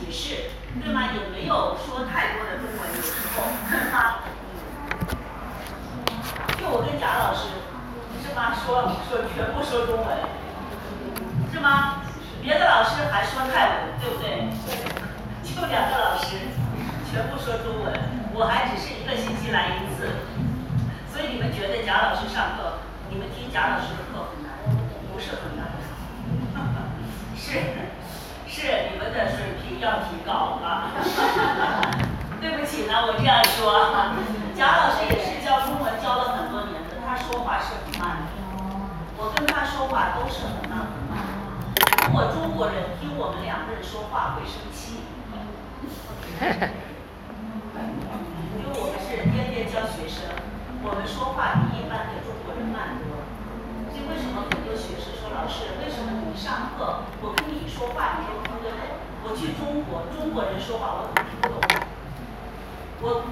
解释，对吗？也没有说太多的中文，有时候，就我跟贾老师，是吗？说说全部说中文，是吗？别的老师还说泰文，对不对？就两个老师，全部说中文，我还只是一个星期来一次，所以你们觉得贾老师上课，你们听贾老师的课很难，不是很难，是。是你们的水平要提高啊！对不起呢，我这样说。贾老师也是教中文教了很多年的，他说话是很慢的。我跟他说话都是很慢很慢。如果中国人听我们两个人说话会生气。因为我们是天天教学生，我们说话比一般的中国人慢多了。所以为什么很多学生老师，为什么你上课我跟你说话你都听得懂？我去中国，中国人说话我都听不懂。我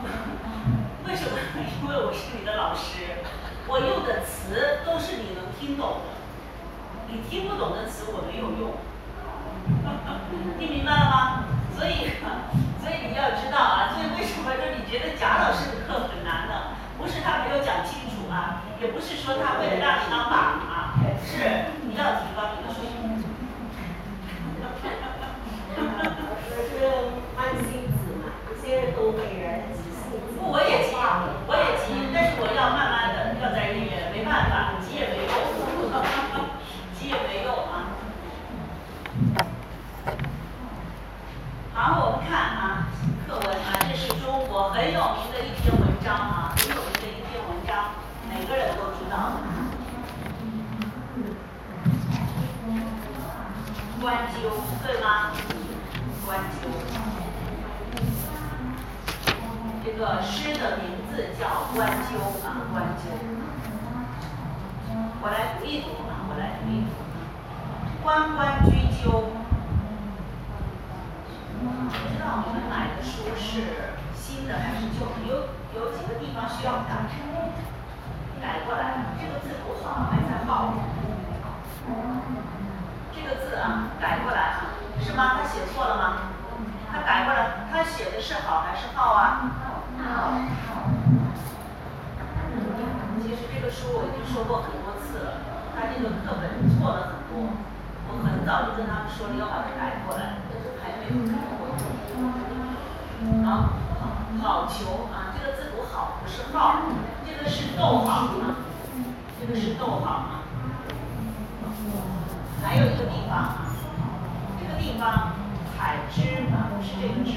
为什么？因为我是你的老师，我用的词都是你能听懂的。你听不懂的词我没有用。听明白了吗？所以，所以你要知道啊，所以为什么说你觉得贾老师的课很难呢？不是他没有讲清楚啊，也不是说他为了让你当靶啊，是你要提高你的水平。慢性子嘛，有些人东北人急性子。我也急，我也急，但是我要慢慢的，要在里面，没办法，急也没用，急也没用啊。好，我们看啊，课文啊，这是中国很有名的一篇文章啊，很有名的一篇文章，每个人都知道。关鸠，对吗？关鸠，这个诗的名字叫《关鸠》啊，《关鸠》。我来读一读啊，我来读一读。关关雎鸠，不知道你们买的书是新的还是旧的？有有几个地方需要改，改过来。这个字不好，还在号。这个字啊，改过来啊。是吗？他写错了吗？他改过来，他写的是好还是好啊？好。其实这个书我已经说过很多次了，他这个课本错了很多，我很早就跟他们说了要把它改过来，但是还没有改过。好，好球啊，这个字读好，不是好，这个是逗号啊，这个是逗号啊。还有一个地方啊。这个地方采芝麻，是这个字。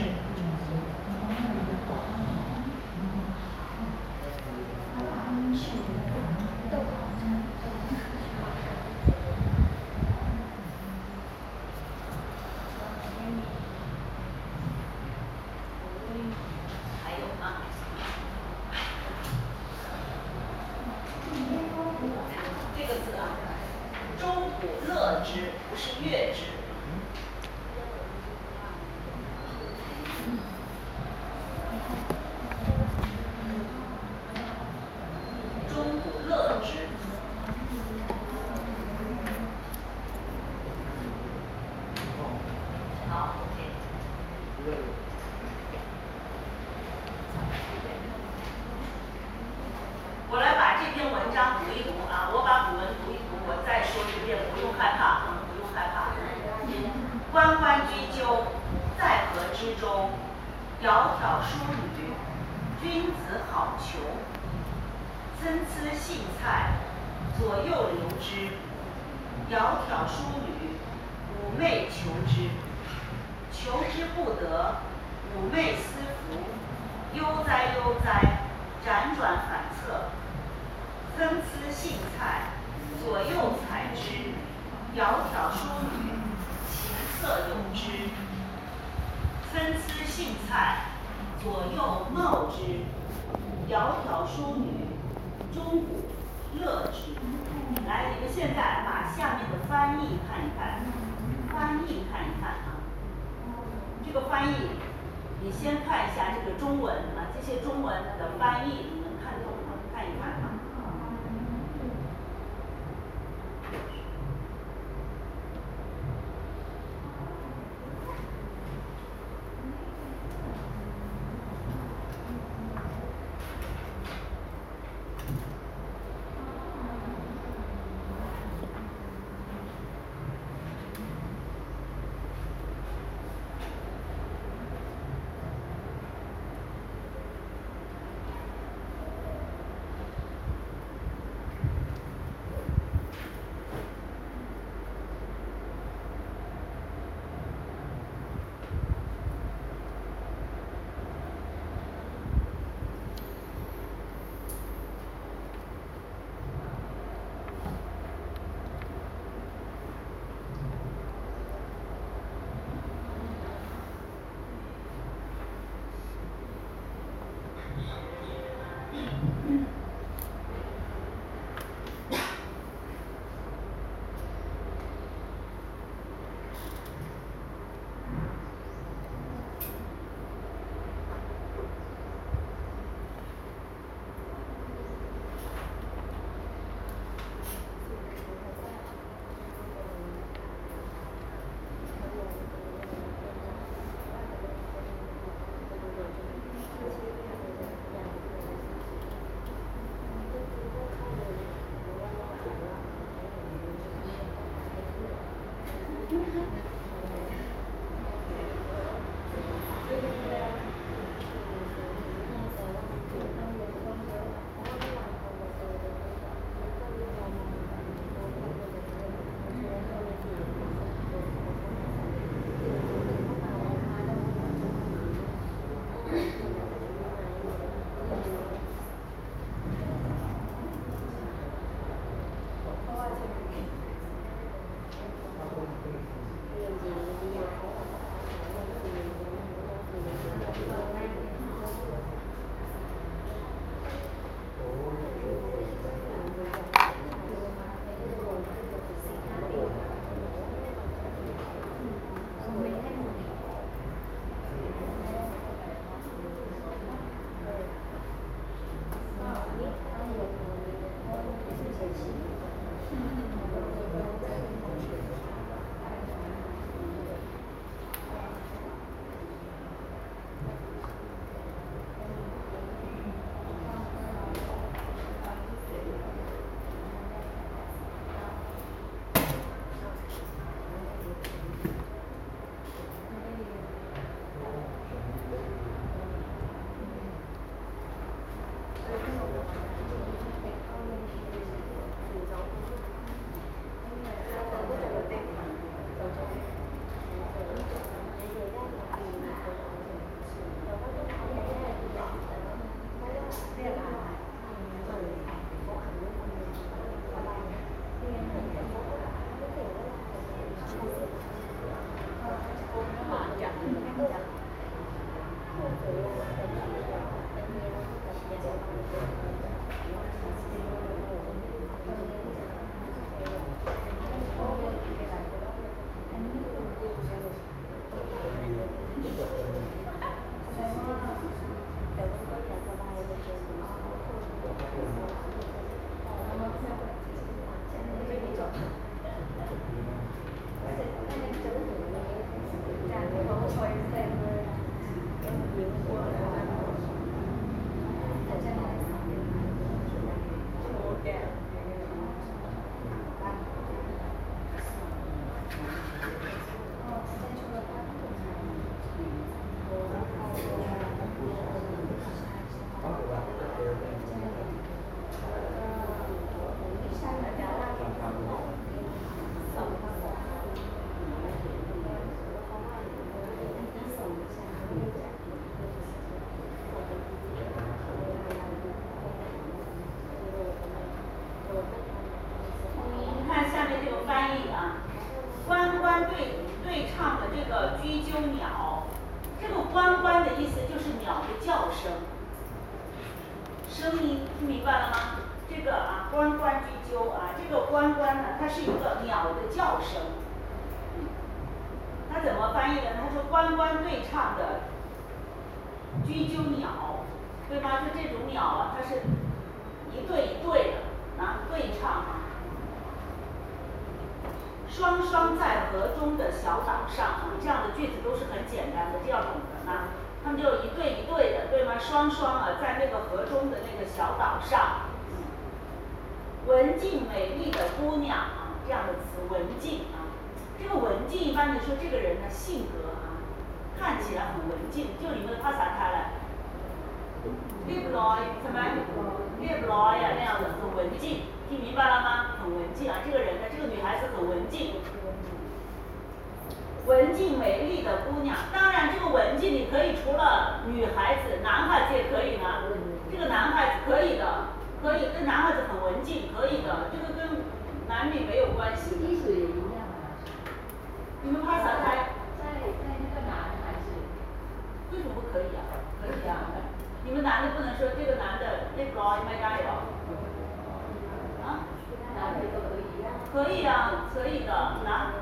可以啊，可以的，男。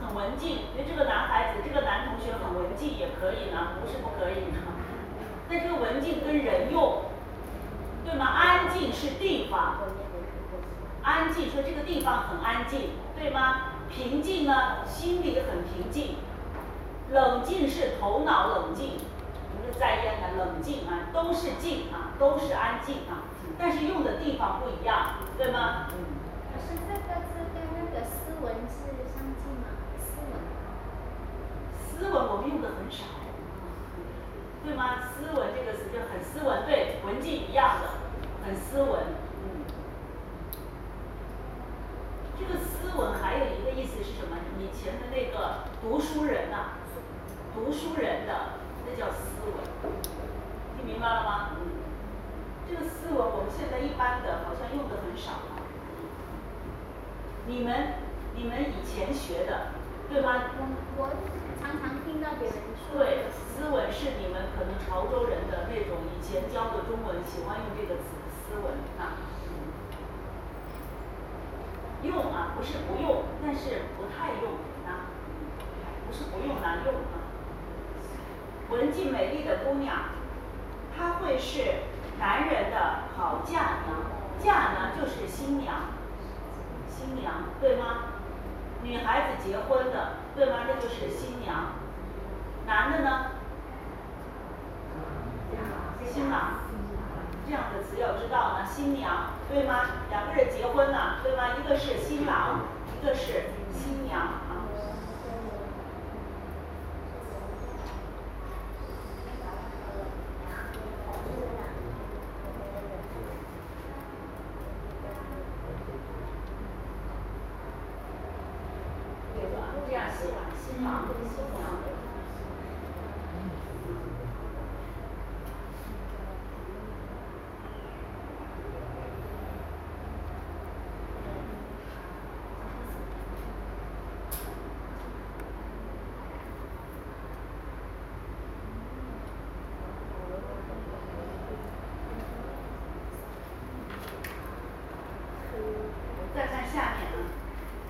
很文静，因为这个男孩子，这个男同学很文静也可以呢，不是不可以呢。但这个文静跟人用，对吗？安静是地方，安静说这个地方很安静，对吗？平静呢，心里很平静。冷静是头脑冷静，不是在焉的冷静啊，都是静啊，都是安静啊，但是用的地方不一样，对吗？嗯可是这个字跟那个斯文是相近吗？斯文。斯文我们用的很少，对吗？斯文这个词就很斯文，对，文静一样的，很斯文。嗯。这个斯文还有一个意思是什么？以前的那个读书人呐、读书人的那叫斯文，听明白了吗？这个斯文我们现在一般的好像用的很少了。你们你们以前学的，对吗？我我常常听到别人说。对，斯文是你们可能潮州人的那种以前教的中文喜欢用这个词，斯文啊。用啊，不是不用，但是不太用啊，不是不用难用啊。文静美丽的姑娘，她会是男人的好嫁娘，嫁呢就是新娘，新娘对吗？女孩子结婚的对吗？这就是新娘。男的呢？新郎。这样的词要知道呢，新娘对吗？两个人结婚了，对吗？一个是新郎，一个是新娘啊。对吧？这样写，新郎新娘。再看下面啊，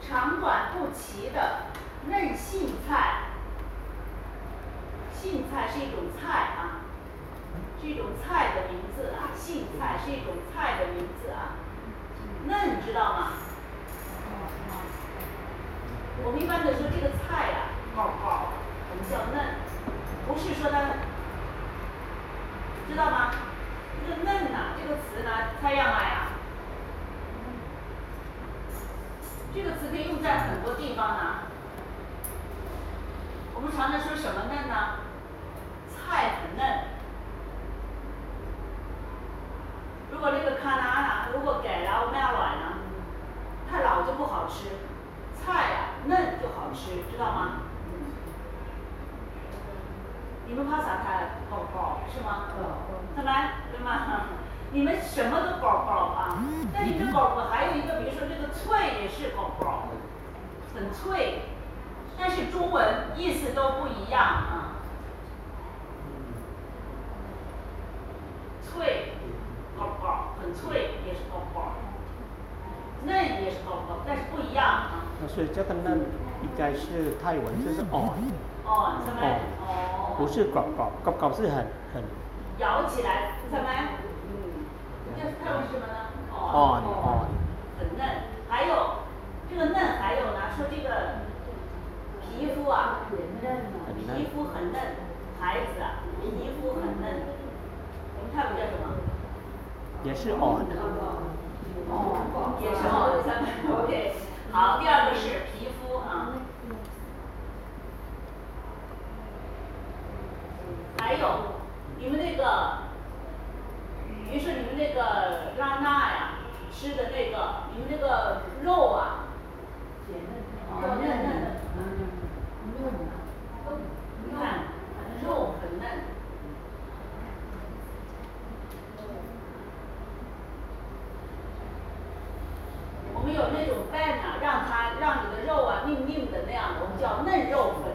长短不齐的嫩杏菜，杏菜是一种菜啊，是一种菜的名字啊，杏菜是一种菜的名字啊，嫩知道吗？我们一般的说这个菜呀、高高，我们叫嫩，不是说它，知道吗？这个嫩呐、这个词呢，猜样来呀？这个词可以用在很多地方呢。我们常常说什么嫩呢？菜很嫩。如果那个卡拉呢，如果改了我们要软呢，太老就不好吃。菜呀、嫩就好吃，知道吗？你们怕啥菜？宝宝是吗？怎么对吗？你们什么都宝宝啊，但你这高高还有一个，比如说这个脆也是宝宝，很脆，但是中文意思都不一样啊。脆，很脆，也是包包。嫩也是包包，但是不一样啊。所以这个嫩应该是泰文就是哦。哦，是吗？哦。不是搞搞搞搞是很很。咬起来，是吗？嗯。这泰文是什么呢？哦哦。很嫩，还有这个嫩，还有呢，说这个皮肤啊，皮肤很嫩，孩子啊，皮肤很嫩，我们泰文叫什么？也是哦。哦，也是哦，三百 OK。好，第二个是皮肤啊，还有你们那个，比如说你们那个拉娜呀，吃的那个，你们那个肉啊，要嫩嫩的，你看肉很嫩。我们有那种饭呐，让它让你的肉啊硬硬的那样的，我们叫嫩肉粉。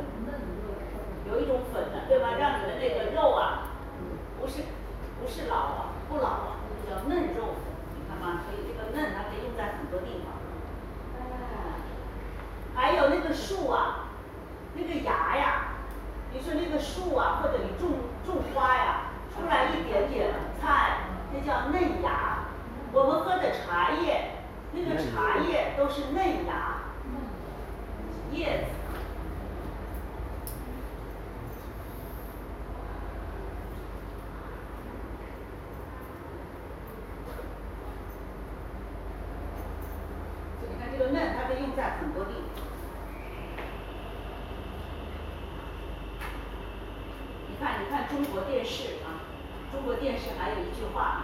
有一种粉的，对吧？让你的那个肉啊，不是不是老了，不老了，叫嫩肉粉，你看吗？所以这个嫩它可以用在很多地方。还有那个树啊，那个芽呀，你说那个树啊，或者你种种花呀，出来一点点菜，那叫嫩芽。我们喝的茶叶。那个茶叶都是嫩芽，叶子。你看这个嫩，它可以用在很多地方。你看，你看中国电视啊，中国电视还有一句话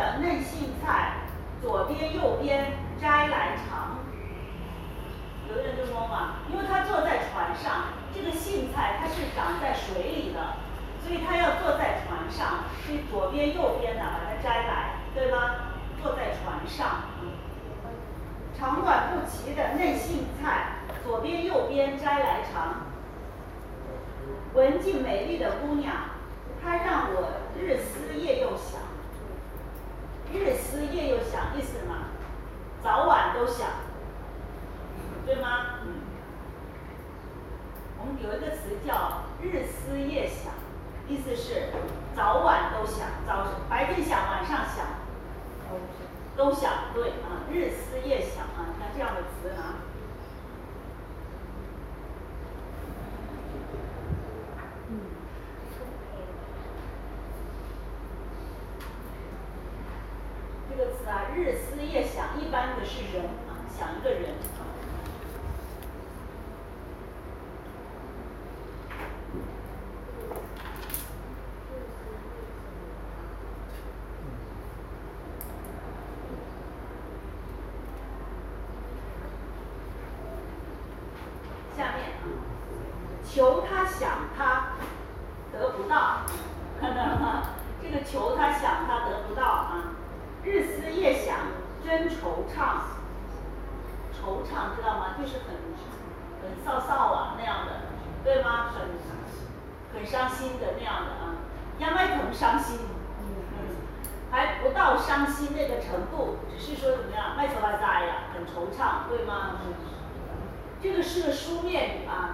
不齐的嫩杏菜，左边右边摘来尝。有的人就说嘛，因为他坐在船上，这个杏菜它是长在水里的，所以他要坐在船上，所以左边右边呢把它摘来，对吗？坐在船上。长短不齐的嫩杏菜，左边右边摘来尝。文静美丽的姑娘，她让我日思夜又想。日思夜又想，意思什么？早晚都想，对吗？嗯。我们有一个词叫日思夜想，意思是早晚都想，早白天想，晚上想。都想对啊，日思夜想啊，你看这样的词啊。这个词啊，日思夜想，一般的是人啊，想一个人。求他想他得不到，看到了吗？这个求他想他得不到啊，日思夜想真惆怅，惆怅知道吗？就是很很臊臊啊那样的，对吗？很很伤心的那样的啊，压麦很伤心，还不到伤心那个程度，只是说怎么样，麦头拉扎呀，很惆怅，对吗？这个是个书面语啊，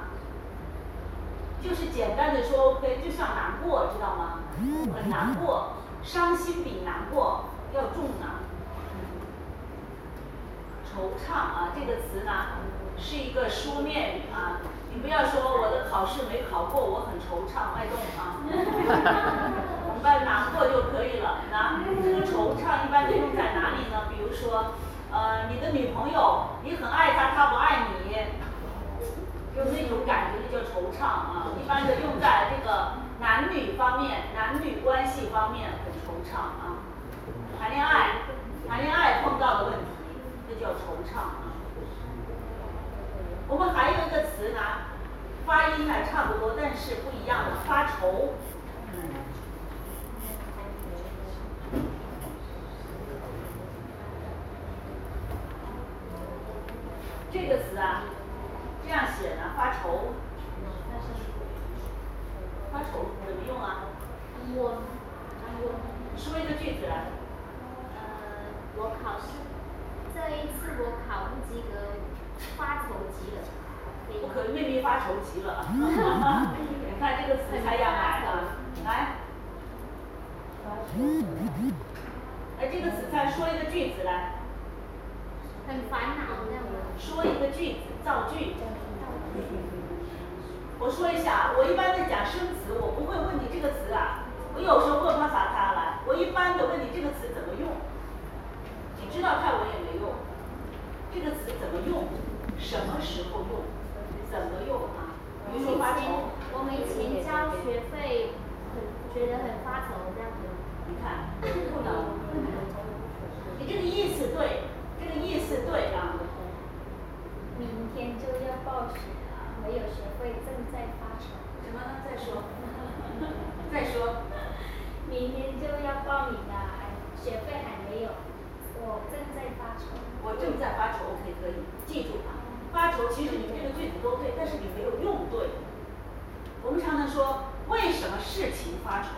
就是简单的说，OK，就像难过，知道吗？很难过，伤心比难过要重呢。惆怅啊，这个词呢是一个书面语啊，你不要说我的考试没考过，我很惆怅，外动啊，我们把难过就可以了。那这个惆怅一般都用在哪里呢？比如说，呃，你的女朋友，你很爱她，她不爱你。有那种感觉，惆怅啊。一般的用在这个男女方面，男女关系方面很惆怅啊。谈恋爱，谈恋爱碰到的问题，那叫惆怅啊。我们还有一个词呢，发音呢差不多，但是不一样的，发愁。这个词啊。这样写呢，发愁。发愁怎么用啊？我，我说一个句子来。呃，我考试这一次我考不及格，发愁极了。我可妹妹发愁极了。你看这个词才要来了，来。哎，这个词再说一个句子来。很烦恼那样的。说一个句子，造句。我说一下，我一般在讲生词，我不会问你这个词啊。我有时候问他啥他来，我一般的问你这个词怎么用。你知道泰文也没用，这个词怎么用？什么时候用？怎么用啊？比如说发愁。我没钱交学费，很觉得很发愁这样子。你看，不能。你这个意思对，这个意思对啊。明天就要报学了，没有学费，正在发愁。什么？再说。再说。明天就要报名了，还学费还没有，我正在发愁。我正在发愁，OK，可以，记住啊。发愁，其实你这个句子都对，但是你没有用对。我们常常说，为什么事情发愁？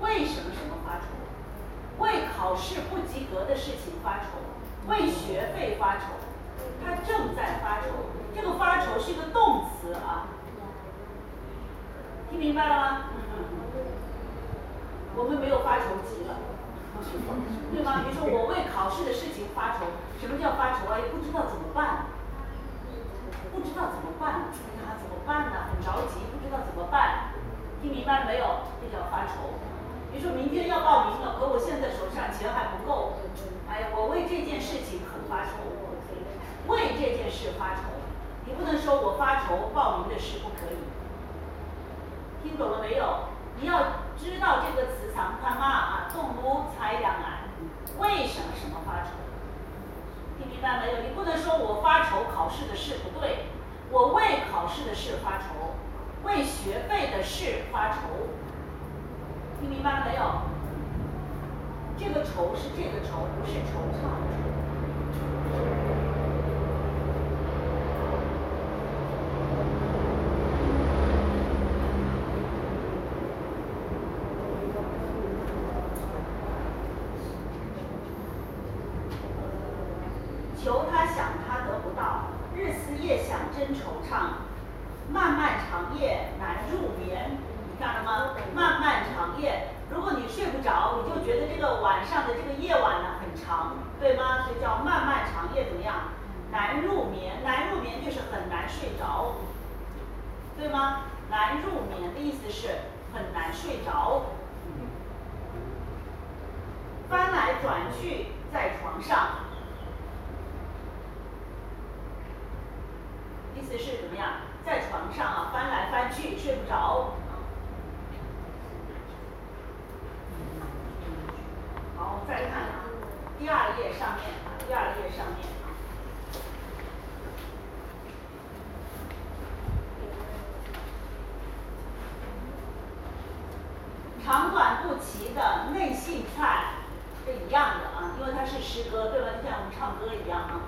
为什么什么发愁？为考试不及格的事情发愁，为学费发愁，他正在发愁。这个发愁是一个动词啊，听明白了吗？我们没有发愁急了，对吗？比如说我为考试的事情发愁，什么叫发愁啊？也不知道怎么办，不知道怎么办，哎呀，怎么办呢？很着急，不知道怎么办，听明白了没有？这叫发愁。比如说明天要报名了，可我现在手上钱还不够，哎呀，我为这件事情很发愁，为这件事发愁，你不能说我发愁报名的事不可以，听懂了没有？你要知道这个词常看嘛啊，动如才两难，为什么什么发愁？听明白没有？你不能说我发愁考试的事不对，我为考试的事发愁，为学费的事发愁。听明白了没有？这个愁是这个愁，不是惆怅。求他想他得不到，日思夜想真惆怅，漫漫长夜难入眠。看了吗？漫漫长夜，如果你睡不着，你就觉得这个晚上的这个夜晚呢很长，对吗？所以叫漫漫长夜怎么样？难入眠，难入眠就是很难睡着，对吗？难入眠的意思是很难睡着。翻来转去在床上，意思是怎么样？在床上啊翻来翻去睡不着。好，再看啊，第二页上面啊，第二页上面啊，长短不齐的内姓菜是一样的啊，因为它是诗歌，对吧？就像我们唱歌一样啊，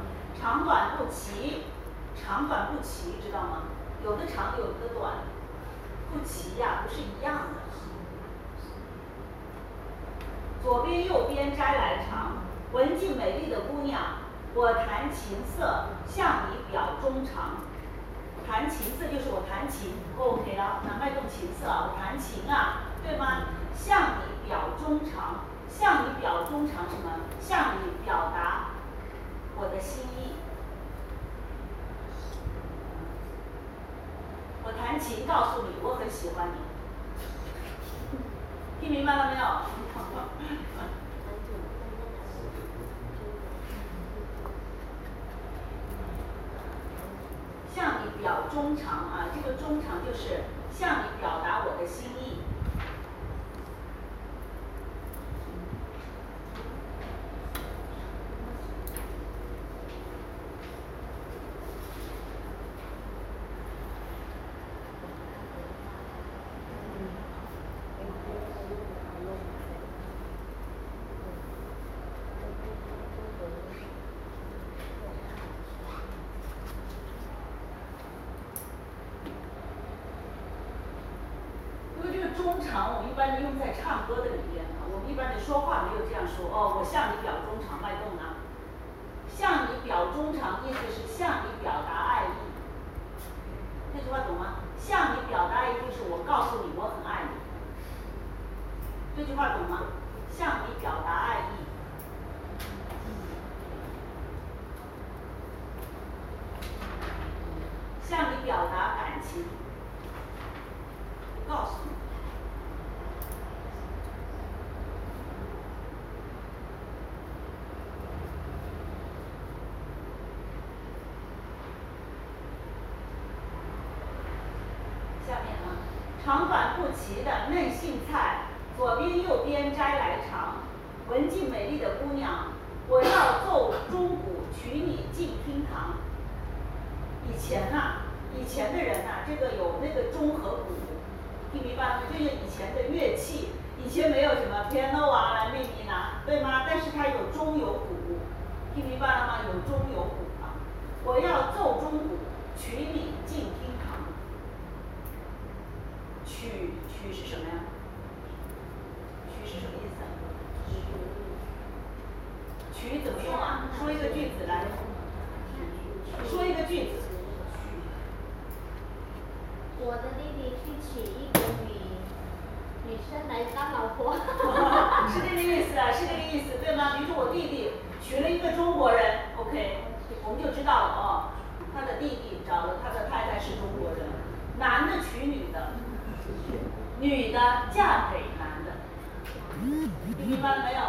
长短不齐，知道吗？有的长，有的短，不齐呀，不是一样的。左边右边摘来长，文静美丽的姑娘，我弹琴瑟，向你表衷肠。弹琴瑟就是我弹琴，OK 了，那脉动琴瑟啊，我弹琴啊，对吗？向你表衷肠，向你表衷肠什么？向你表达我的心意。弹琴告诉你，我很喜欢你。听明白了没有？向你表忠诚啊，这个忠诚就是向你表达我的心意。因为这个衷肠，我们一般的用在唱歌的里边啊，我们一般的说话没有这样说哦，我向你表衷肠，脉动呢？向你表衷肠，意思是向你表达爱意。这句话懂吗？向你表达爱意就是我告诉你我很爱你。这句话懂吗？向你表达爱意。向你表达感情。告诉你。下面啊，长短不齐的嫩菜，左边右边摘来尝。文静美丽的姑娘，我要奏钟鼓娶你进厅堂。以前呐、以前的人呐、这个有那个钟和鼓，听明白吗？这是以前的乐器，以前没有什么 piano 啊、来咪咪啦，对吗？但是它有钟有鼓，听明白了吗？有钟有鼓啊！我要奏钟鼓，娶你进厅堂。娶娶是什么呀？娶是什么意思啊？娶怎么说啊？说一个句子来，说一个句子。我的弟弟去娶一个女女生来当老婆。是这个意思啊，是这个意思，对吗？比如说我弟弟娶了一个中国人，OK，我们就知道了哦，他的弟弟找了他的太太是中国人，男的娶女的，女的嫁给男的，听明白了没有？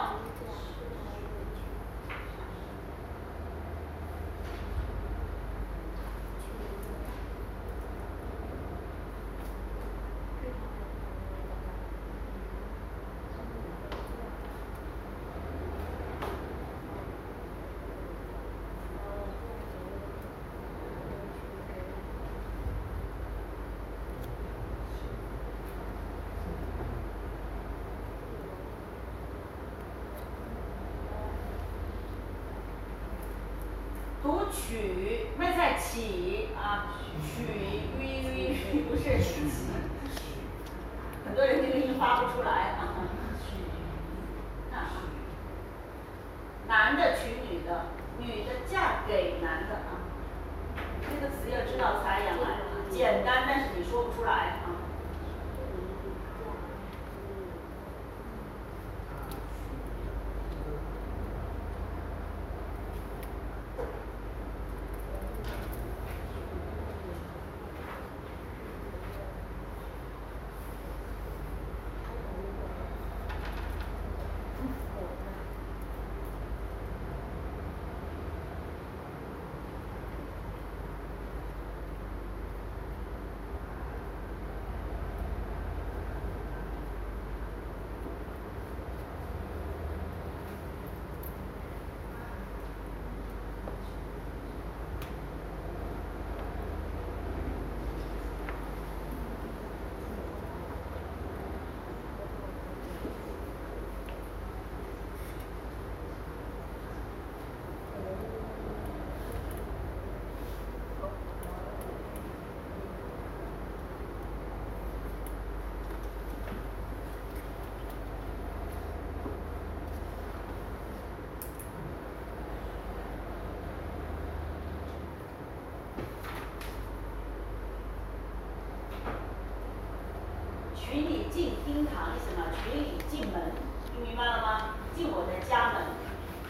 进厅堂意思嘛？娶你进门，听明白了吗？进我的家门，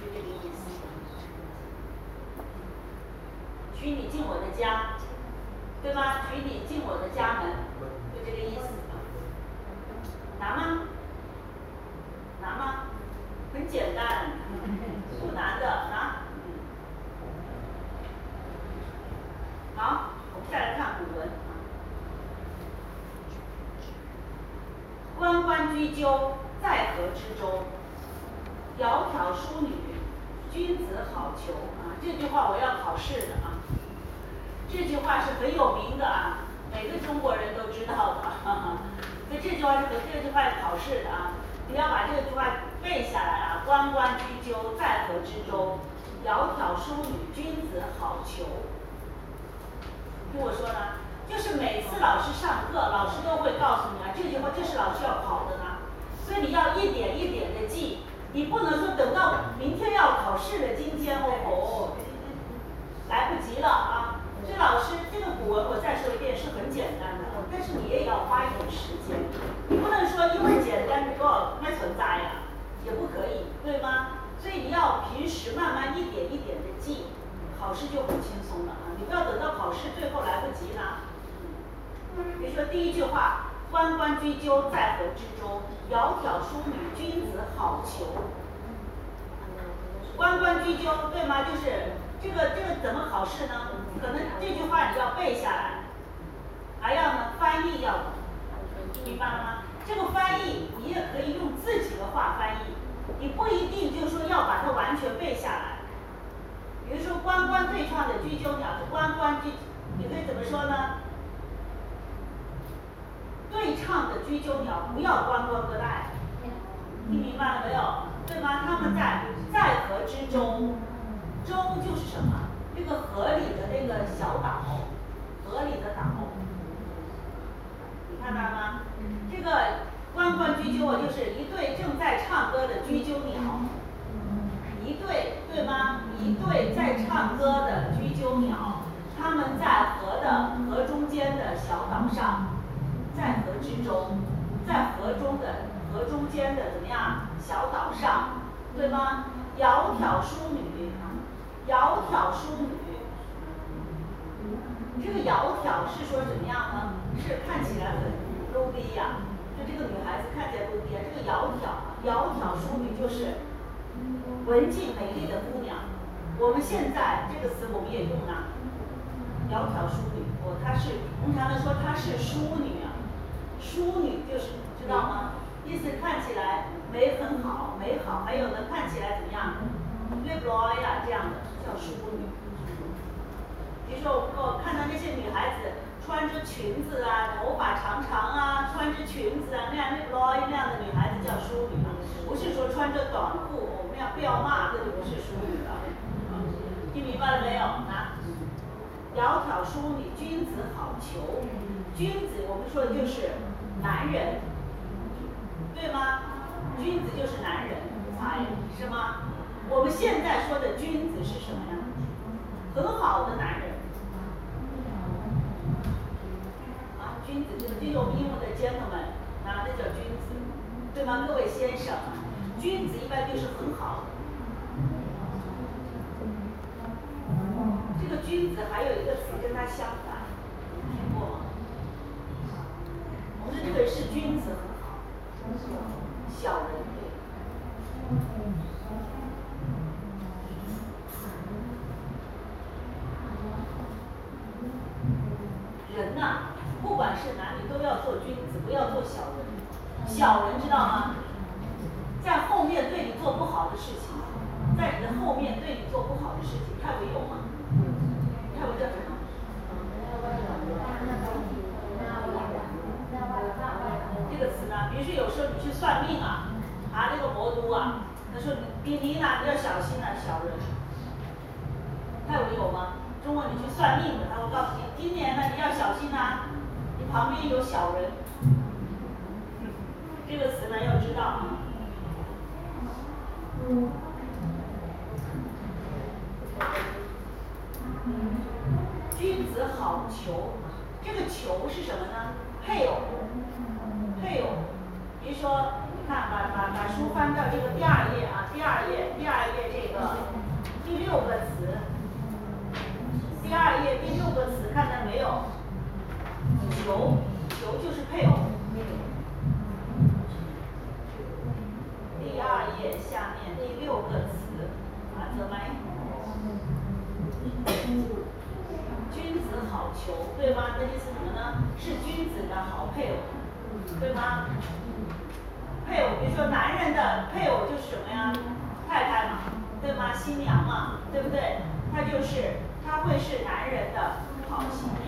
就这个意思。娶你进我的家，对吧？娶你进我的家门，就这个意思。难吗？难吗？很简单，不难的啊。好，我们再来看古文。关关雎鸠，在河之洲。窈窕淑女，君子好逑啊！这句话我要考试的啊。这句话是很有名的啊，每个中国人都知道的。所以这句话是这句话考试的啊。你要把这句话背下来啊！关关雎鸠，在河之洲。窈窕淑女，君子好逑。听我说呢，就是每次老师上课，老师都会告诉你啊，这句话就是老师要考的，所以你要一点一点的记，你不能说等到明天要考试的今天哦哦，来不及了啊。所以老师这个古文我再说一遍是很简单的，但是你也要花一点时间，你不能说因为简单就没存在呀，也不可以，对吗？所以你要平时慢慢一点一点的记，考试就很轻松了啊！你不要等到考试最后来不及了。比如说第一句话，关关雎鸠，在河之洲。窈窕淑女，君子好逑。关关雎鸠，对吗？就是这个这个怎么考试呢？可能这句话你要背下来，还要呢翻译要，明白了吗？这个翻译你也可以用自己的话翻译，你不一定就说要把它完全背下来。比如说关关对唱的雎鸠鸟，关关雎，你可以怎么说呢？对唱的雎鸠鸟，不要关关歌带，听明白了没有？对吗？他们在在河之洲，洲就是什么？这个河里的那个小岛，河里的岛，你看到吗？这个关关雎鸠啊，就是一对正在唱歌的雎鸠鸟，一对对吗？一对在唱歌的雎鸠鸟，他们在河的河中间的小岛上。在河之洲，在河中的河中间的怎么样小岛上，对吗？窈窕淑女，窈窕淑女，你这个窈窕是说怎么样呢？是看起来很 low 逼呀，就这个女孩子看起来 low 逼啊。这个窈窕，窈窕淑女就是文静美丽的姑娘。我们现在这个词我们也用了，窈窕淑女，哦，她是我们常常说她是淑女啊。淑女就是知道吗？意思看起来美很好，美好，还有呢，看起来怎么样？look like 呀，这样的叫淑女。比如说我看到那些女孩子穿着裙子啊，头发长长啊，穿着裙子啊，那样 look like 那样的女孩子叫淑女，不是说穿着短裤，我们要不要骂，这就不是淑女了。听明白了没有？啊？窈窕淑女，君子好逑。君子，我们说的就是。男人，对吗？君子就是男人，才是吗？我们现在说的君子是什么呀？很好的男人。啊，君子就是这种英文的 gentleman，啊，那叫君子，对吗？各位先生，君子一般就是很好的。这个君子还有一个词跟他相反，听过吗？我们这个是君子很好，小人对。人呐，不管是男女，都要做君子，不要做小人。小人知道吗？在后面对你做不好的事情，在你的后面对你做不好的事情，看过有吗？看过叫什么？这个词呢，比如说有时候你去算命啊，啊那个魔都啊，他说你你呢你要小心啊，小人。泰文有吗？中国你去算命的，他会告诉你，今年呢你要小心呐，你旁边有小人。这个词呢要知道啊。君子好逑，这个逑是什么呢？配偶。配偶，比如说，你看，把把把书翻到这个第二页啊，第二页，第二页这个第六个词，第二页第六个词看到没有？求，求就是配偶。第二页下面第六个词，啊，怎么？君子好逑，对吗？那意思什么呢？是君子的好配偶，对吗？配偶，比如说男人的配偶就是什么呀？太太嘛，对吗？新娘嘛，对不对？他就是他会是男人的好新娘，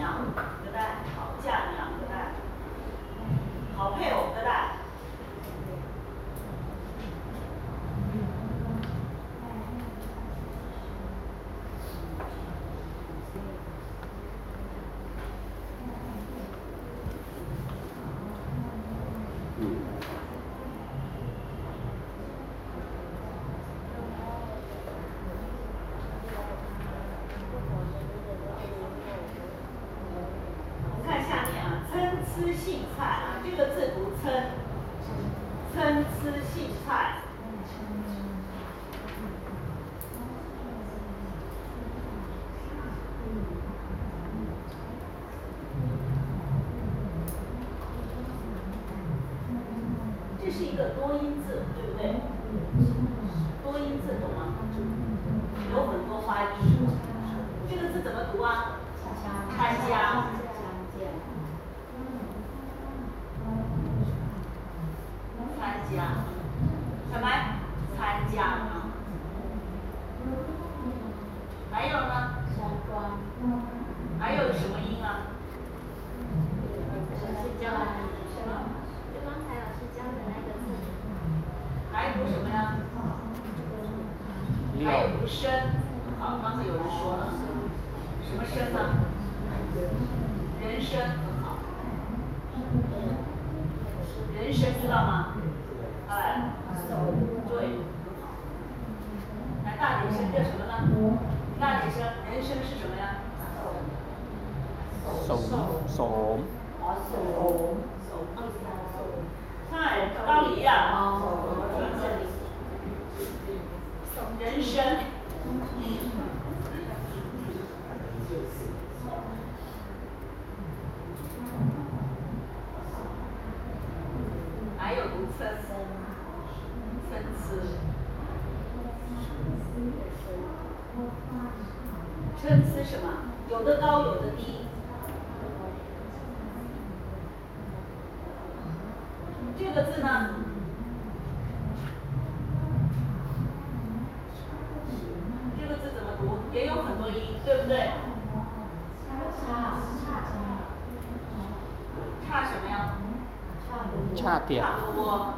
差不多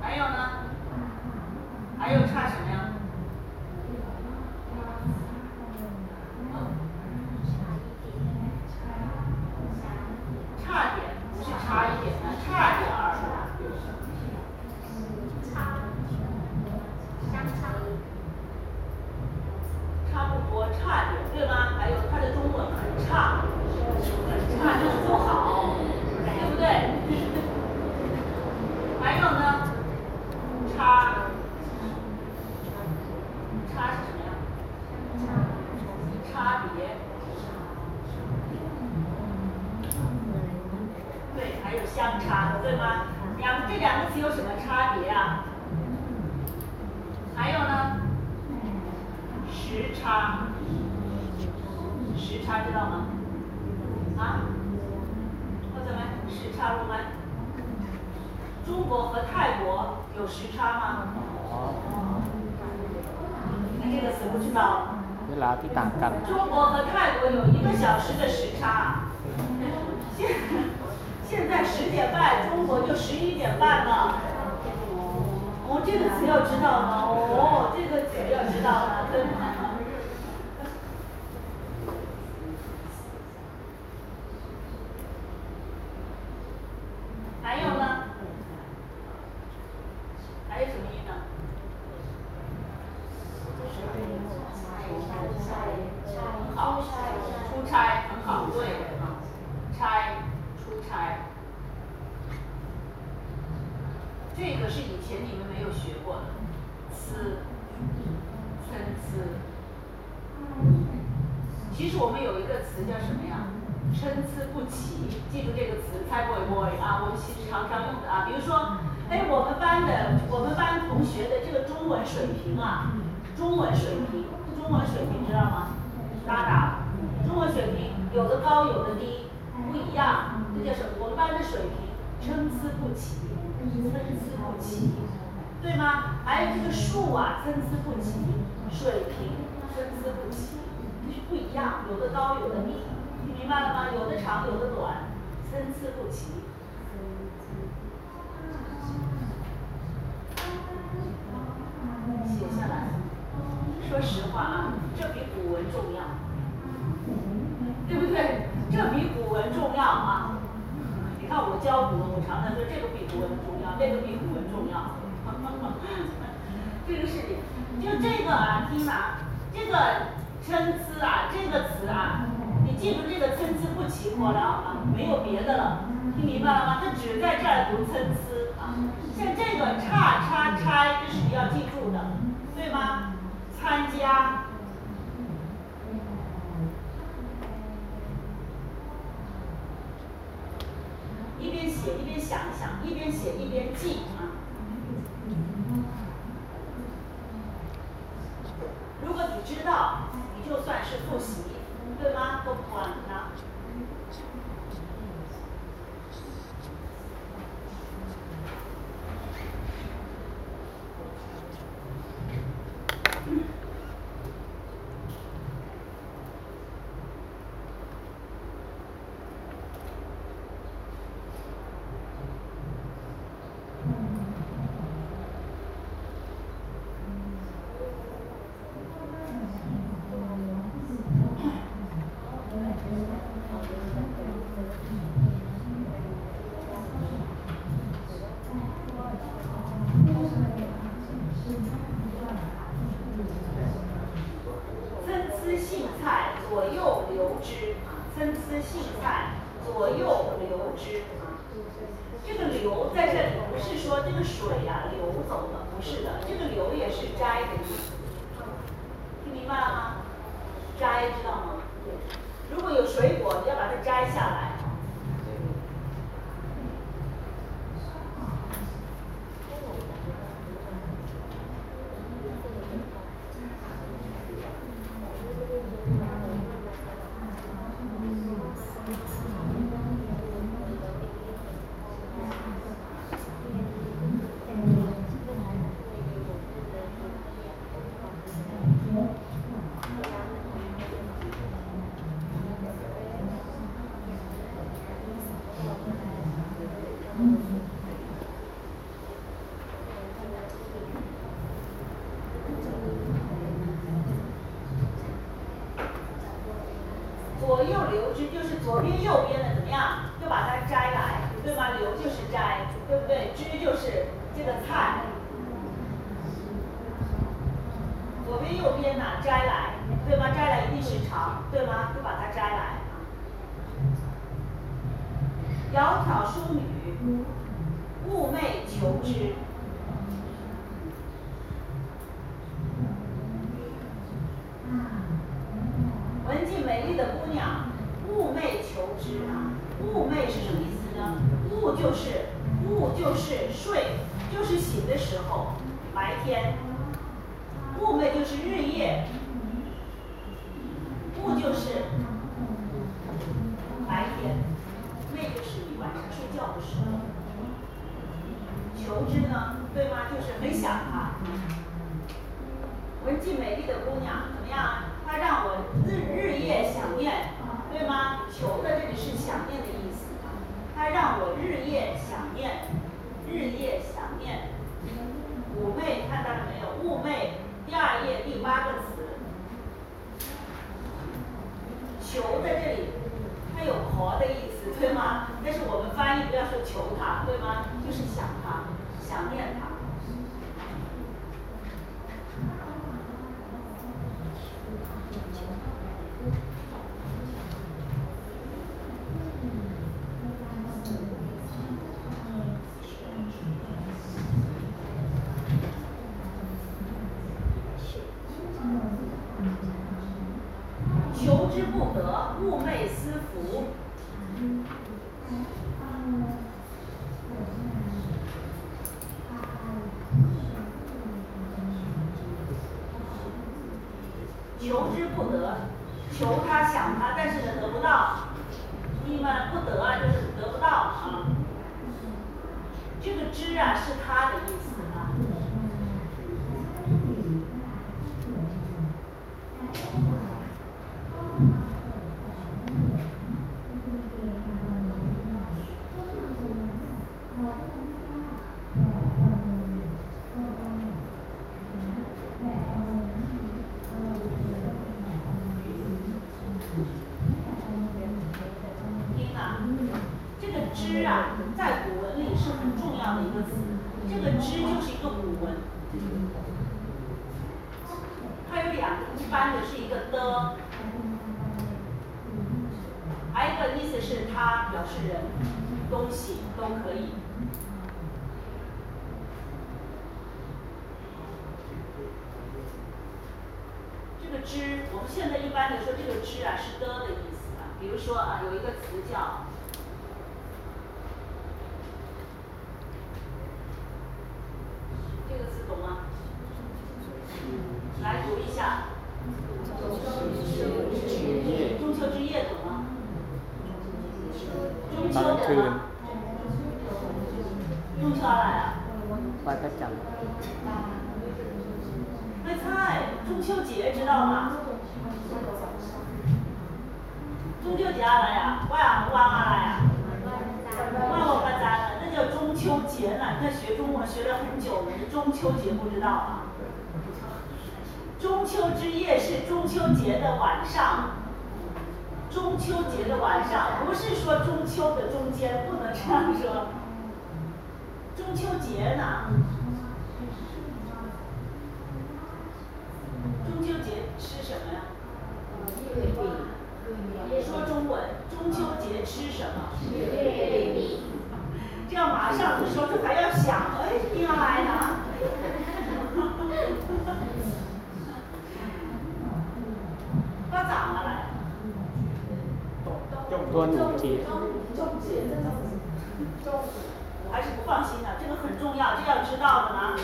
还有呢？还有差什么呀？ลาที่ต่างกัน 中国和泰国有一个小时的时差。现现在十点半，中国就十一点半了。哦，这个词要知道呢。哦，这个词要知道呢， 有的高有的低。明白了吗？有的长，有的短，参差不齐。写下来。说实话啊，这比古文重要，对不对？这比古文重要啊！你看我教古文，我常常说这个比古文重要，那个比古文重要。这个是，就这个啊，听啊，这个参差啊，这个词啊。你记住这个参差不齐，过了啊，没有别的了，听明白了吗？它只在这儿读参差啊。像这个差差差，这是你要记住的，对吗？参加，一边写一边想一想，一边写一边记啊。如果你知道，就算是复习。对吗？都管左边右边的怎么样？就把它摘来，对吗？留就是摘，对不对？枝就是这个菜。左边右边呢，摘来，对吗？摘来一定是长，对吗？就把它摘来。窈窕淑女，寤寐求之。比如说啊有一个词叫。这个词懂吗？来读一下。中秋之夜懂吗？中秋懂中秋节的晚上，不是说中秋的中间，不能这样说。中秋节呢？中秋节吃什么呀？说中文，中秋节吃什么？这样马上就说，这还要想，哎，应来 呢。巴掌啊来。端午节，我还是不放心的，这个很重要，这要知道的呢。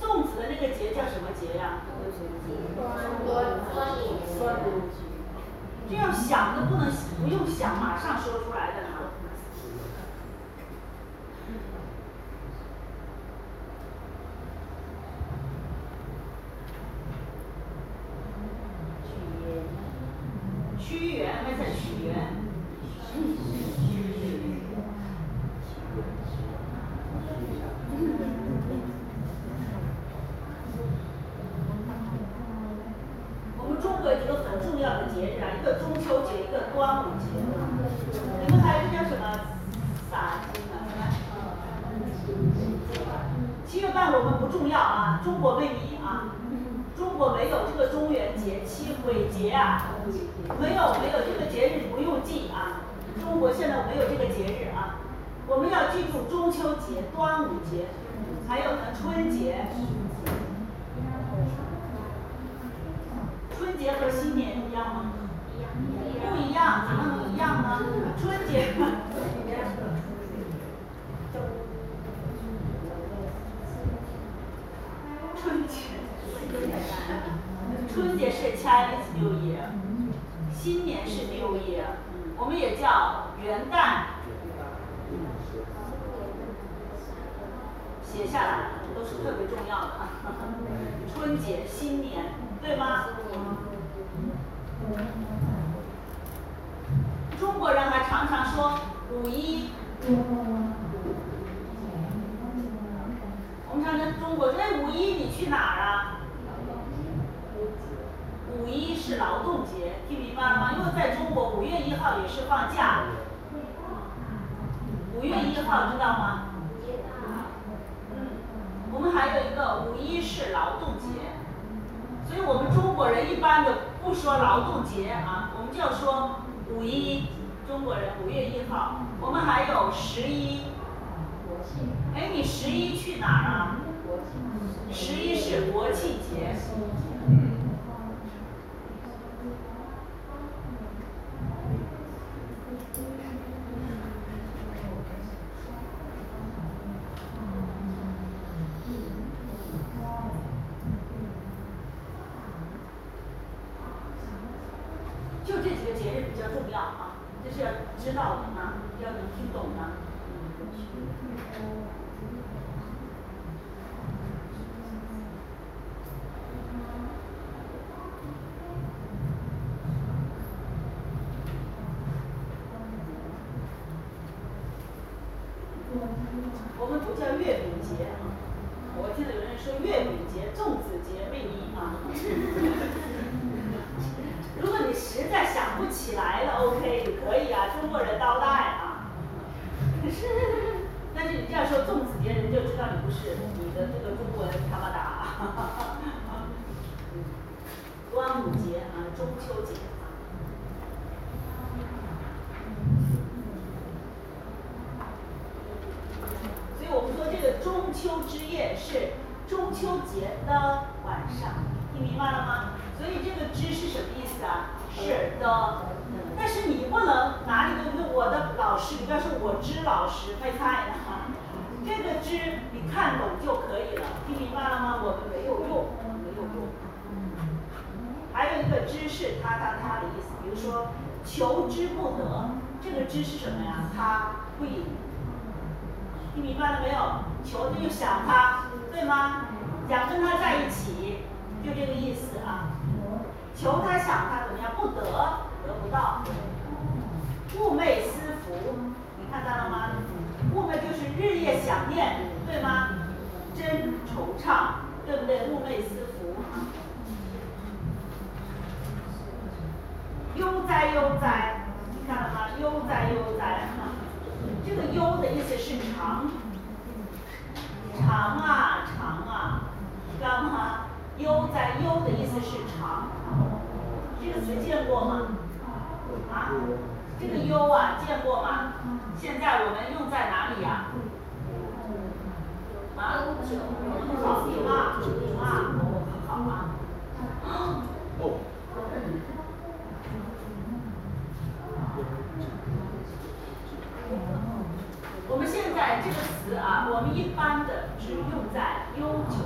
粽子的那个节叫什么节呀？这样想的不能不用想，马上说出来的呢。屈原没在屈原。我们中国有一个很重要的节日啊，一个中秋节，一个端午节。你们还有一个叫什么？洒金啊？七月半我们不重要啊，中国没你啊，中国没有这个中元节、七鬼节啊，没有没有这个节日不用记啊，中国现在没有这个节日啊，我们要记住中秋节、端午节，还有呢春节。春节和新年一样吗？不一样，怎么能一样呢？春节。春节，春节是 Chinese New Year，新年是 New Year，我们也叫元旦。写下来，都是特别重要的。春节、新年，对吗？中国人还常常说五一。我们常常中国说，哎，五一你去哪儿啊？五一是劳动节，听明白了吗？因为在中国五月一号也是放假。五月一号知道吗？我们还有一个五一是劳动节，所以我们中国人一般的不说劳动节啊，我们就要说五一。中国人五月一号，我们还有十一。哎，你十一去哪儿啊？十一是国庆节。什么呀？他会。听明白了没有？求就想他，对吗？想跟他在一起，就这个意思啊。求他想他怎么样？不得，得不到。寤寐思服，你看到了吗？寤寐就是日夜想念，对吗？真惆怅，对不对？寤寐思服。悠哉悠哉，看了吗？悠哉悠哉。这个悠的意思是长，长啊长啊，知道吗？悠哉悠的意思是长，这个词见过吗？啊？这个悠啊见过吗？现在我们用在哪里呀？啊？好听啊，啊，好啊。哦。我们现在这个词啊，我的只用在悠久，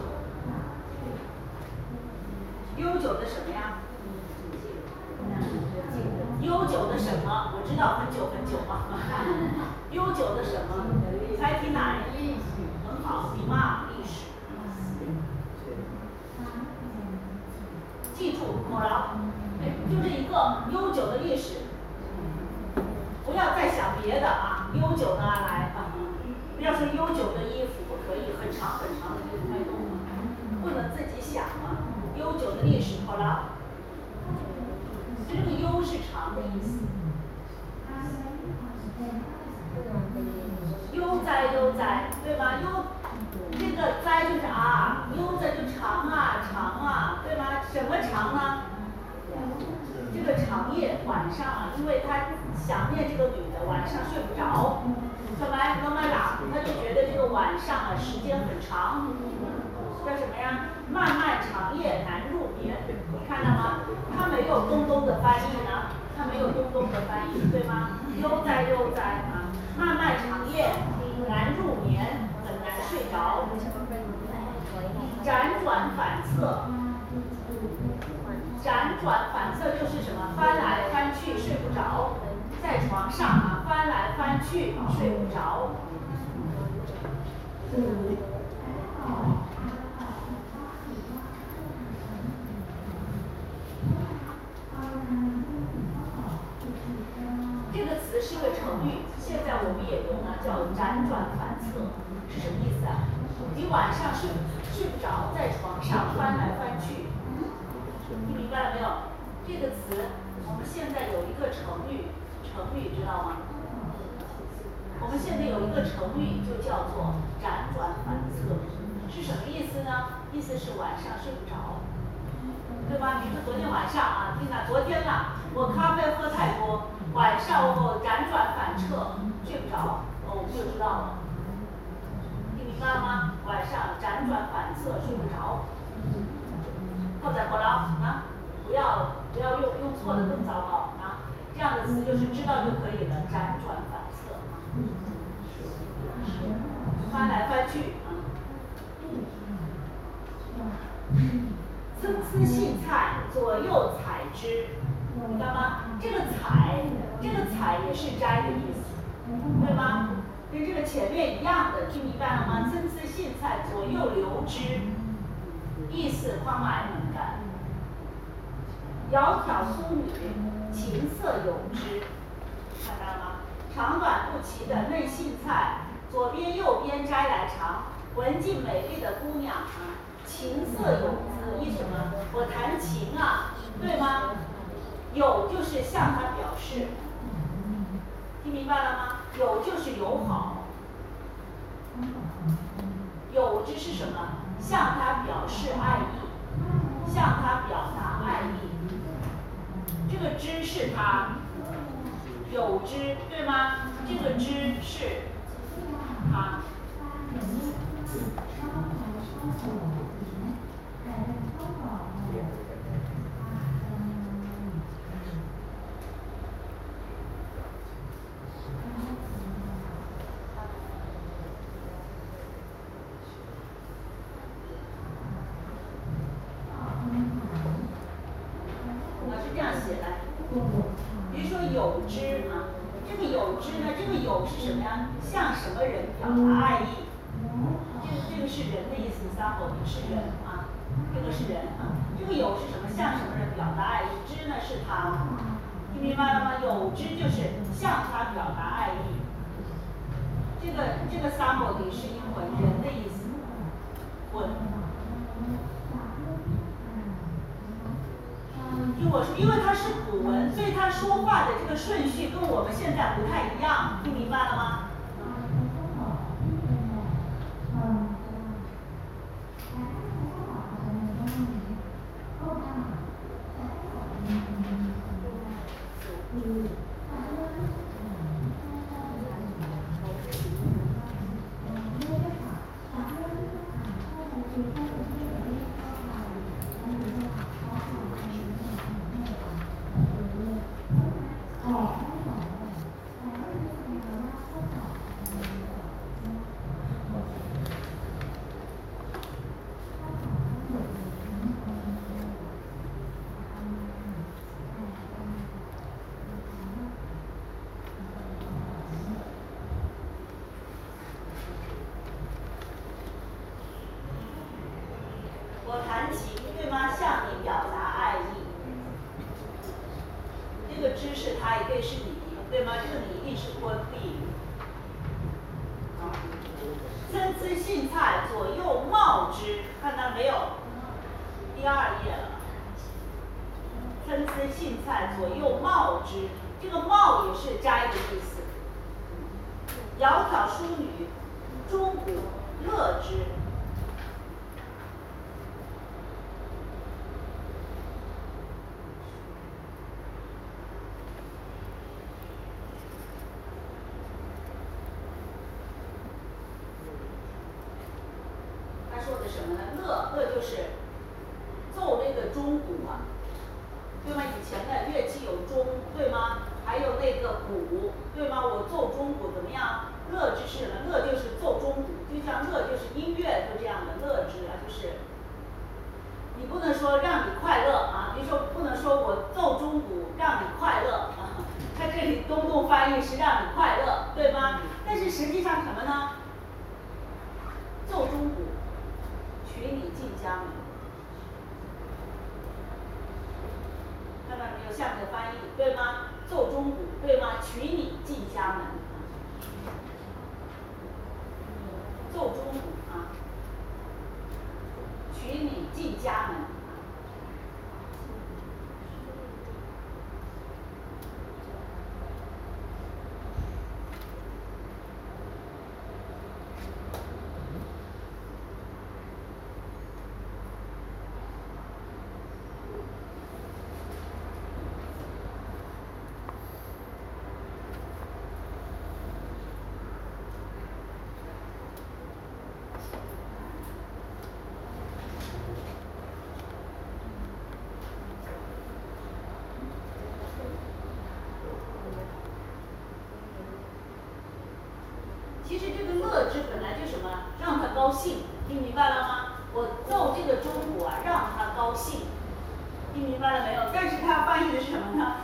悠久的什么呀？悠久的什么？我知道很久很久啊。悠久的什么？猜题哪？很好，你嘛历史。记住，好了，哎，就这一个悠久的历史，不要再想别的啊，悠久的来。不要说悠久的衣服以，很长很长的衣服太多了，不能自己想嘛。悠久的历史，好了，这个悠是长的意思。悠哉悠哉，对吧？悠，这个哉就是啊，悠哉就长啊长啊，对吗？什么长呢？这个长夜晚上啊，因为他想念这个女的，晚上睡不着。小白慢慢打，他就觉得这个晚上啊时间很长，叫什么呀？漫漫长夜难入眠，你看到吗？他没有东东的翻译呢，他没有东东的翻译，对吗？悠哉悠哉啊，漫漫长夜难入眠，很难睡着。辗转反侧，辗转反侧就是什么？翻来翻去睡不着。在床上啊，翻来翻去睡不着。这个词是一个成语，现在我们也用了，叫辗转反侧，是什么意思啊？你晚上睡睡不着，在床上翻来翻去，听明白了没有？这个词我们现在有一个成语。成语知道吗？我们现在有一个成语，就叫做辗转反侧，是什么意思呢？意思是晚上睡不着，对吧？比如说昨天晚上啊，听到昨天啊，我咖啡喝太多，晚上我辗转反侧睡不着，哦，我们就知道了，听明白了吗？晚上辗转反侧睡不着，靠在过劳啊，不要不要用用错的更糟糕啊。这样的词就是知道就可以了，辗转反侧，翻来翻去啊。参差荇菜，左右采之，明白吗？这个采，这个采也是摘的意思，对吗？跟这个前面一样的，听明白了吗？参差荇菜，左右流之，意思宽埋能干。窈窕淑女，琴瑟友之，看到了吗？长短不齐的嫩荇菜，左边右边摘来尝，文静美丽的姑娘啊，琴瑟友之，意什么？我弹琴啊，对吗？友就是向他表示，听明白了吗？友就是友好，友之是什么？向他表示爱意，向他表达爱意。这个知是他，有知对吗？这个知是他。我是这样写的，比如说有之啊，这个有之呢，这个有是什么呀？向什么人表达爱意？这个这个是人的意思，sample 是人啊，这个是人啊，这个有是什么？向什么人表达爱意？之呢是他，听明白了吗？有之就是向他高兴，听明白了吗？我造这个中国，让他高兴。听明白了没有？但是他要翻译的是什么呢？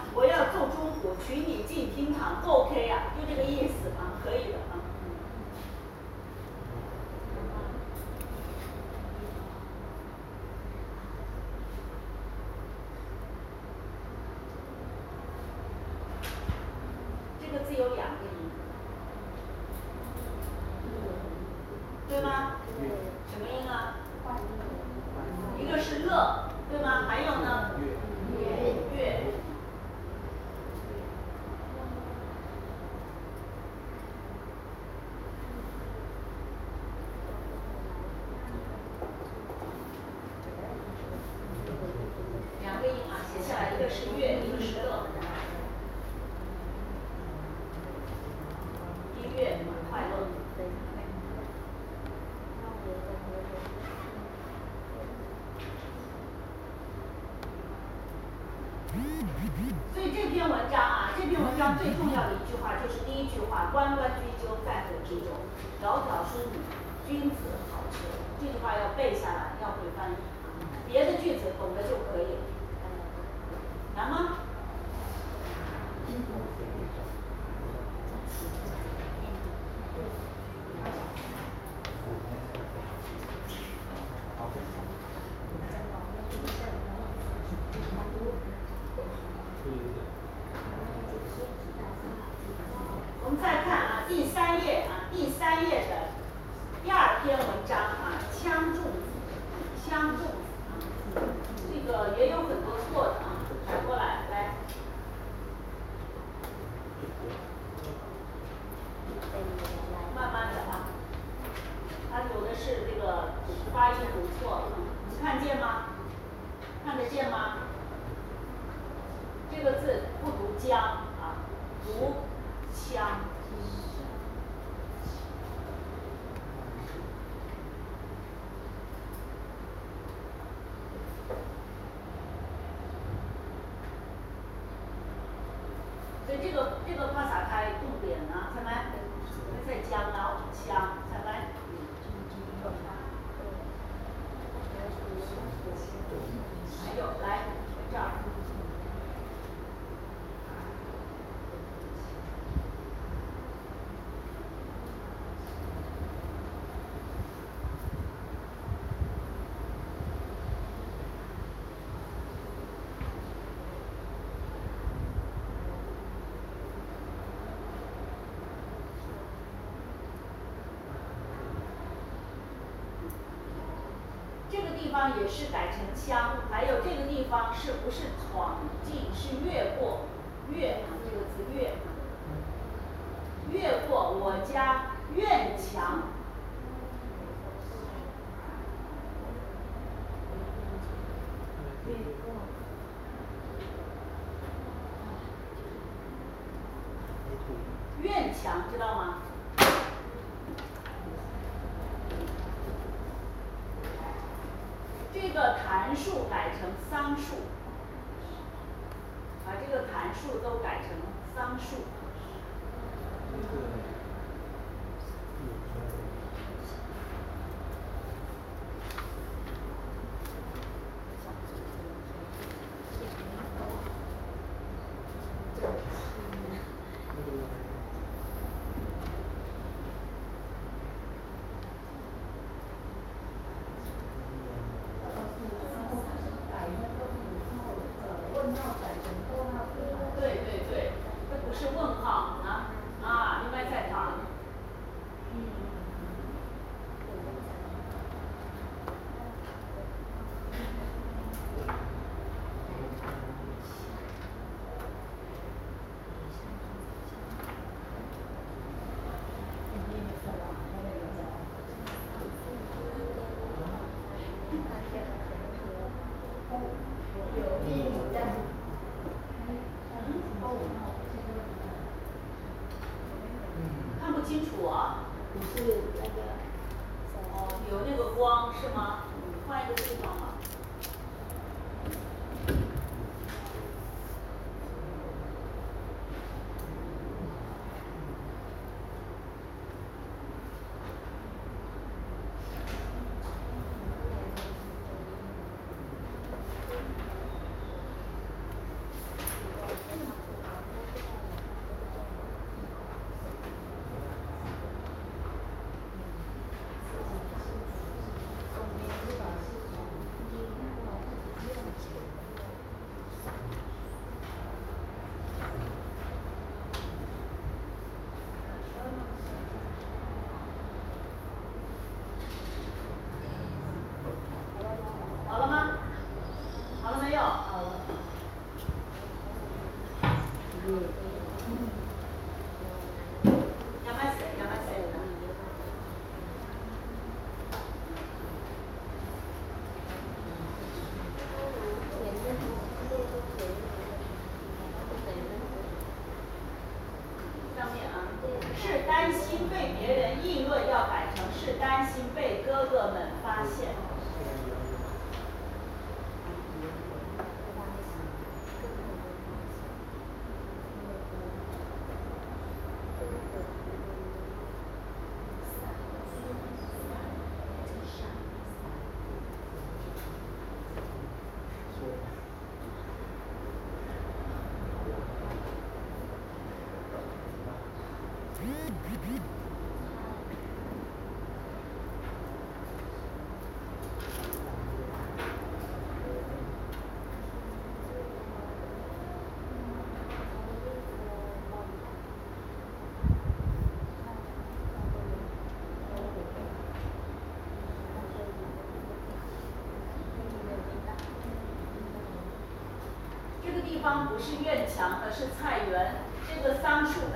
这个这个胯撒开，动点啊，下面，再僵啊，僵，下面，还有，来，这儿。地方也是改成乡还有这个地方是不是闯进是越过越这个字越越过我家方不是院墙，而是菜园。这个桑树。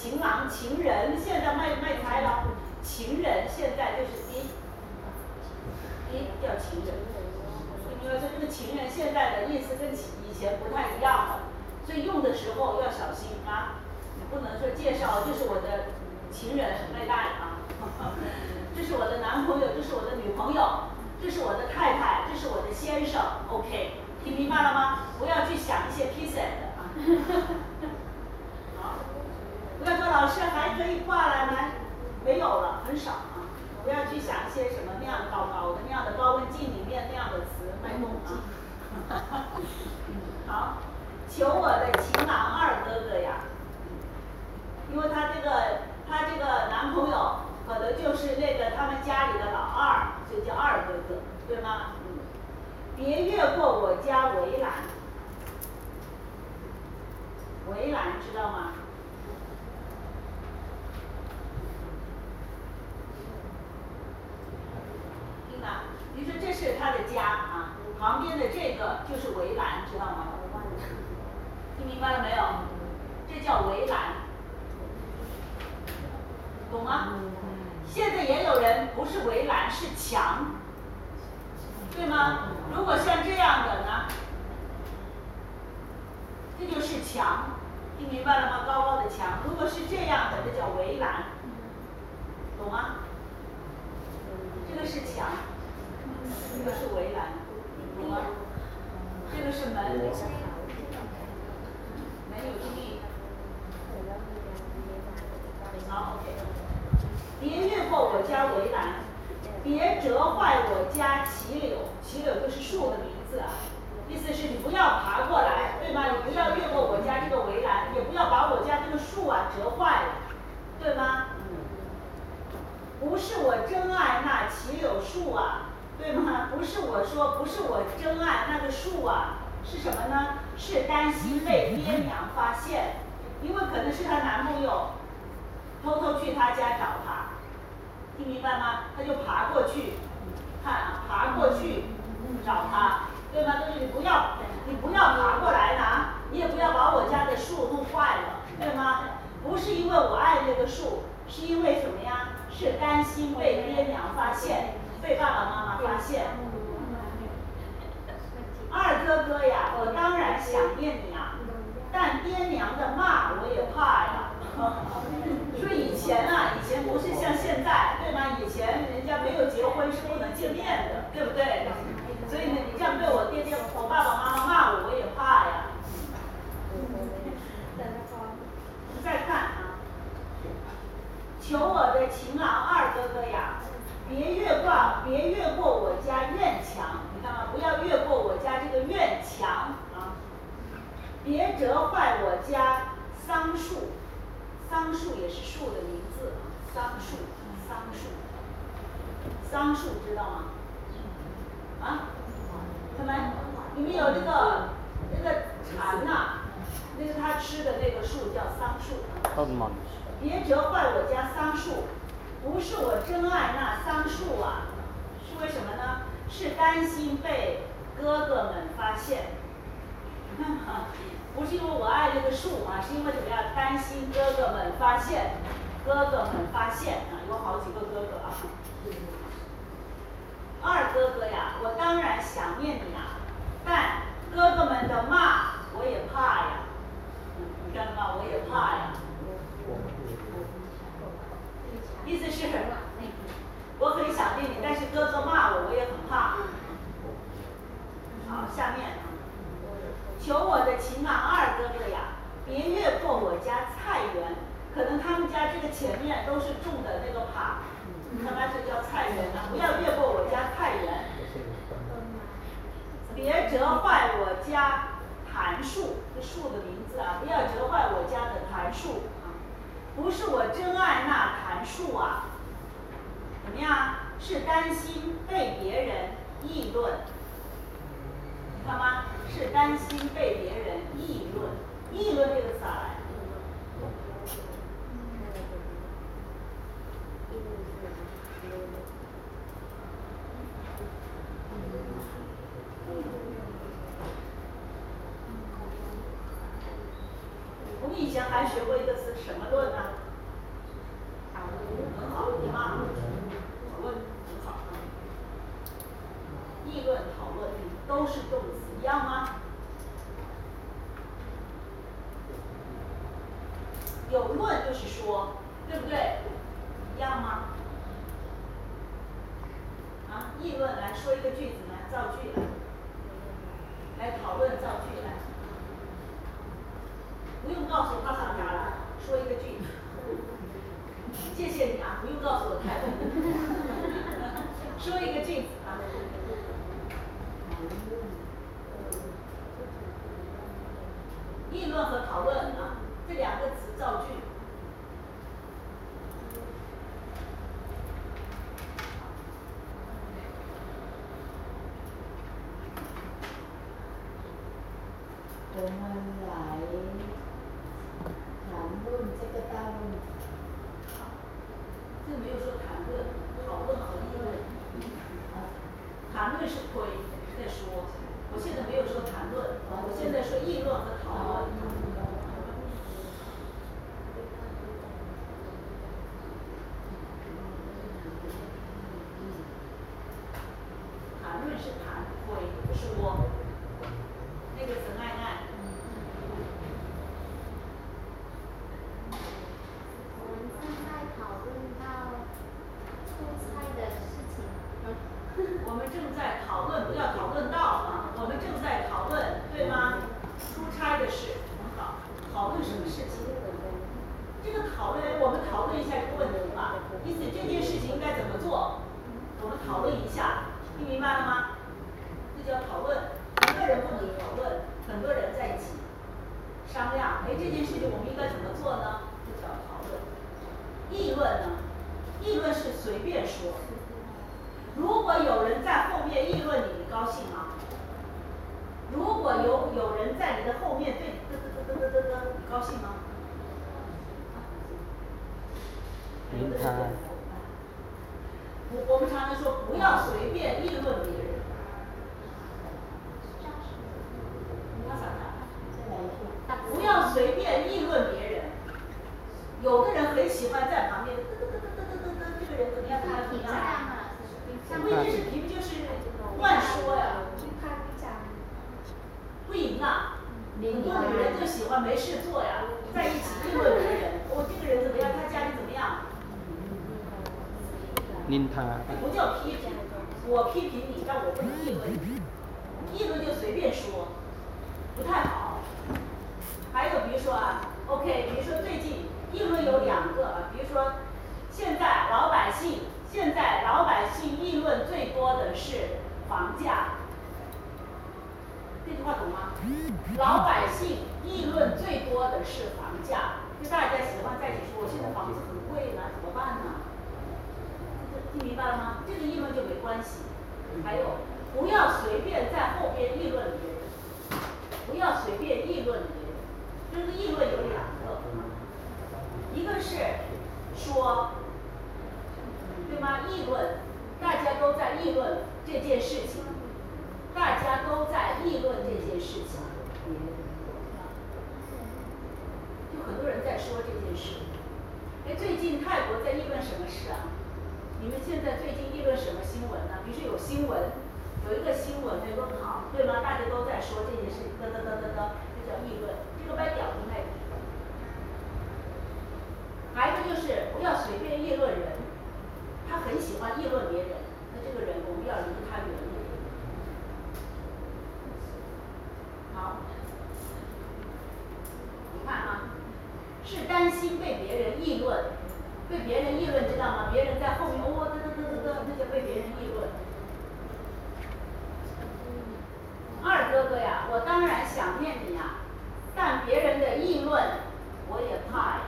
情郎、情人，现在卖卖开了，情人现在就是一，一叫情人。你说这个情人现在的意思跟以前不太一样了，所以用的时候要小心啊！你不能说介绍这是我的情人麦代啊，这是我的男朋友，这是我的女朋友，这是我的太太，这是我的先生，OK，听明白了吗？不要去想一些 p s 的啊。不要说老师还可以挂来来，没有了，很少啊。不要去想一些什么那样高高的那样的高温镜里面那样的词，卖弄啊。好，求我的情郎二哥哥呀，因为他这个他这个男朋友可能就是那个他们家里的老二，就叫二哥哥，对吗？别越过我家围栏，围栏知道吗？你说这是他的家啊，旁边的这个就是围栏，知道吗？听明白了没有？这叫围栏，懂吗？现在也有人不是围栏是墙，对吗？如果像这样的呢，这就是墙，听明白了吗？高高的墙，如果是这样的，这叫围栏，懂吗？这个是墙。这个是围栏，懂吗？这个是门，门有地。好。别越过我家围栏，别折坏我家杞柳，杞柳就是树的名字啊。意思是你不要爬过来，对吗？你不要越过我家这个围栏，也不要把我家这个树啊折坏了，对吗？不是我真爱那杞柳树啊。对吗？不是我说，不是我真爱那个树啊，是什么呢？是担心被爹娘发现，因为可能是她男朋友偷偷去她家找她，听明白吗？他就爬过去，看，爬过去找她，对吗？就是你不要，你不要爬过来拿，你也不要把我家的树弄坏了，对吗？不是因为我爱这个树，是因为什么呀？是担心被爹娘发现。被爸爸妈妈发现，二哥哥呀，我当然想念你啊，但爹娘的骂告诉他上家了，说一个句子。谢谢你啊，不用告诉我太多。说一个句子啊。议论和讨论啊，这两个老百姓议论最多的是房价，就大家喜欢在一起说，我现在房子很贵了，怎么办呢？听明白了吗？这个议论就没关系。还有，不要随便在后边议论别人，不要随便议论别人。这个议论有两个，一个是说，对吗？议论，大家都在议论这件事情，大家都在议论这件事情。就很多人在说这件事。哎，最近泰国在议论什么事啊？你们现在最近议论什么新闻呢？比如说有新闻，有一个新闻没问好，对吗？大家都在说这件事，嘚嘚嘚嘚嘚，这叫议论，这个歪屌的那个。还有一个就是不要随便议论人，他很喜欢议论别人，那这个人我们要离他远一点。好，你看啊，是担心被别人议论，被别人议论知道吗？别人在后面哦嘚嘚嘚嘚嘚，那就被别人议论。二哥哥呀，我当然想念你呀，但别人的议论我也怕呀。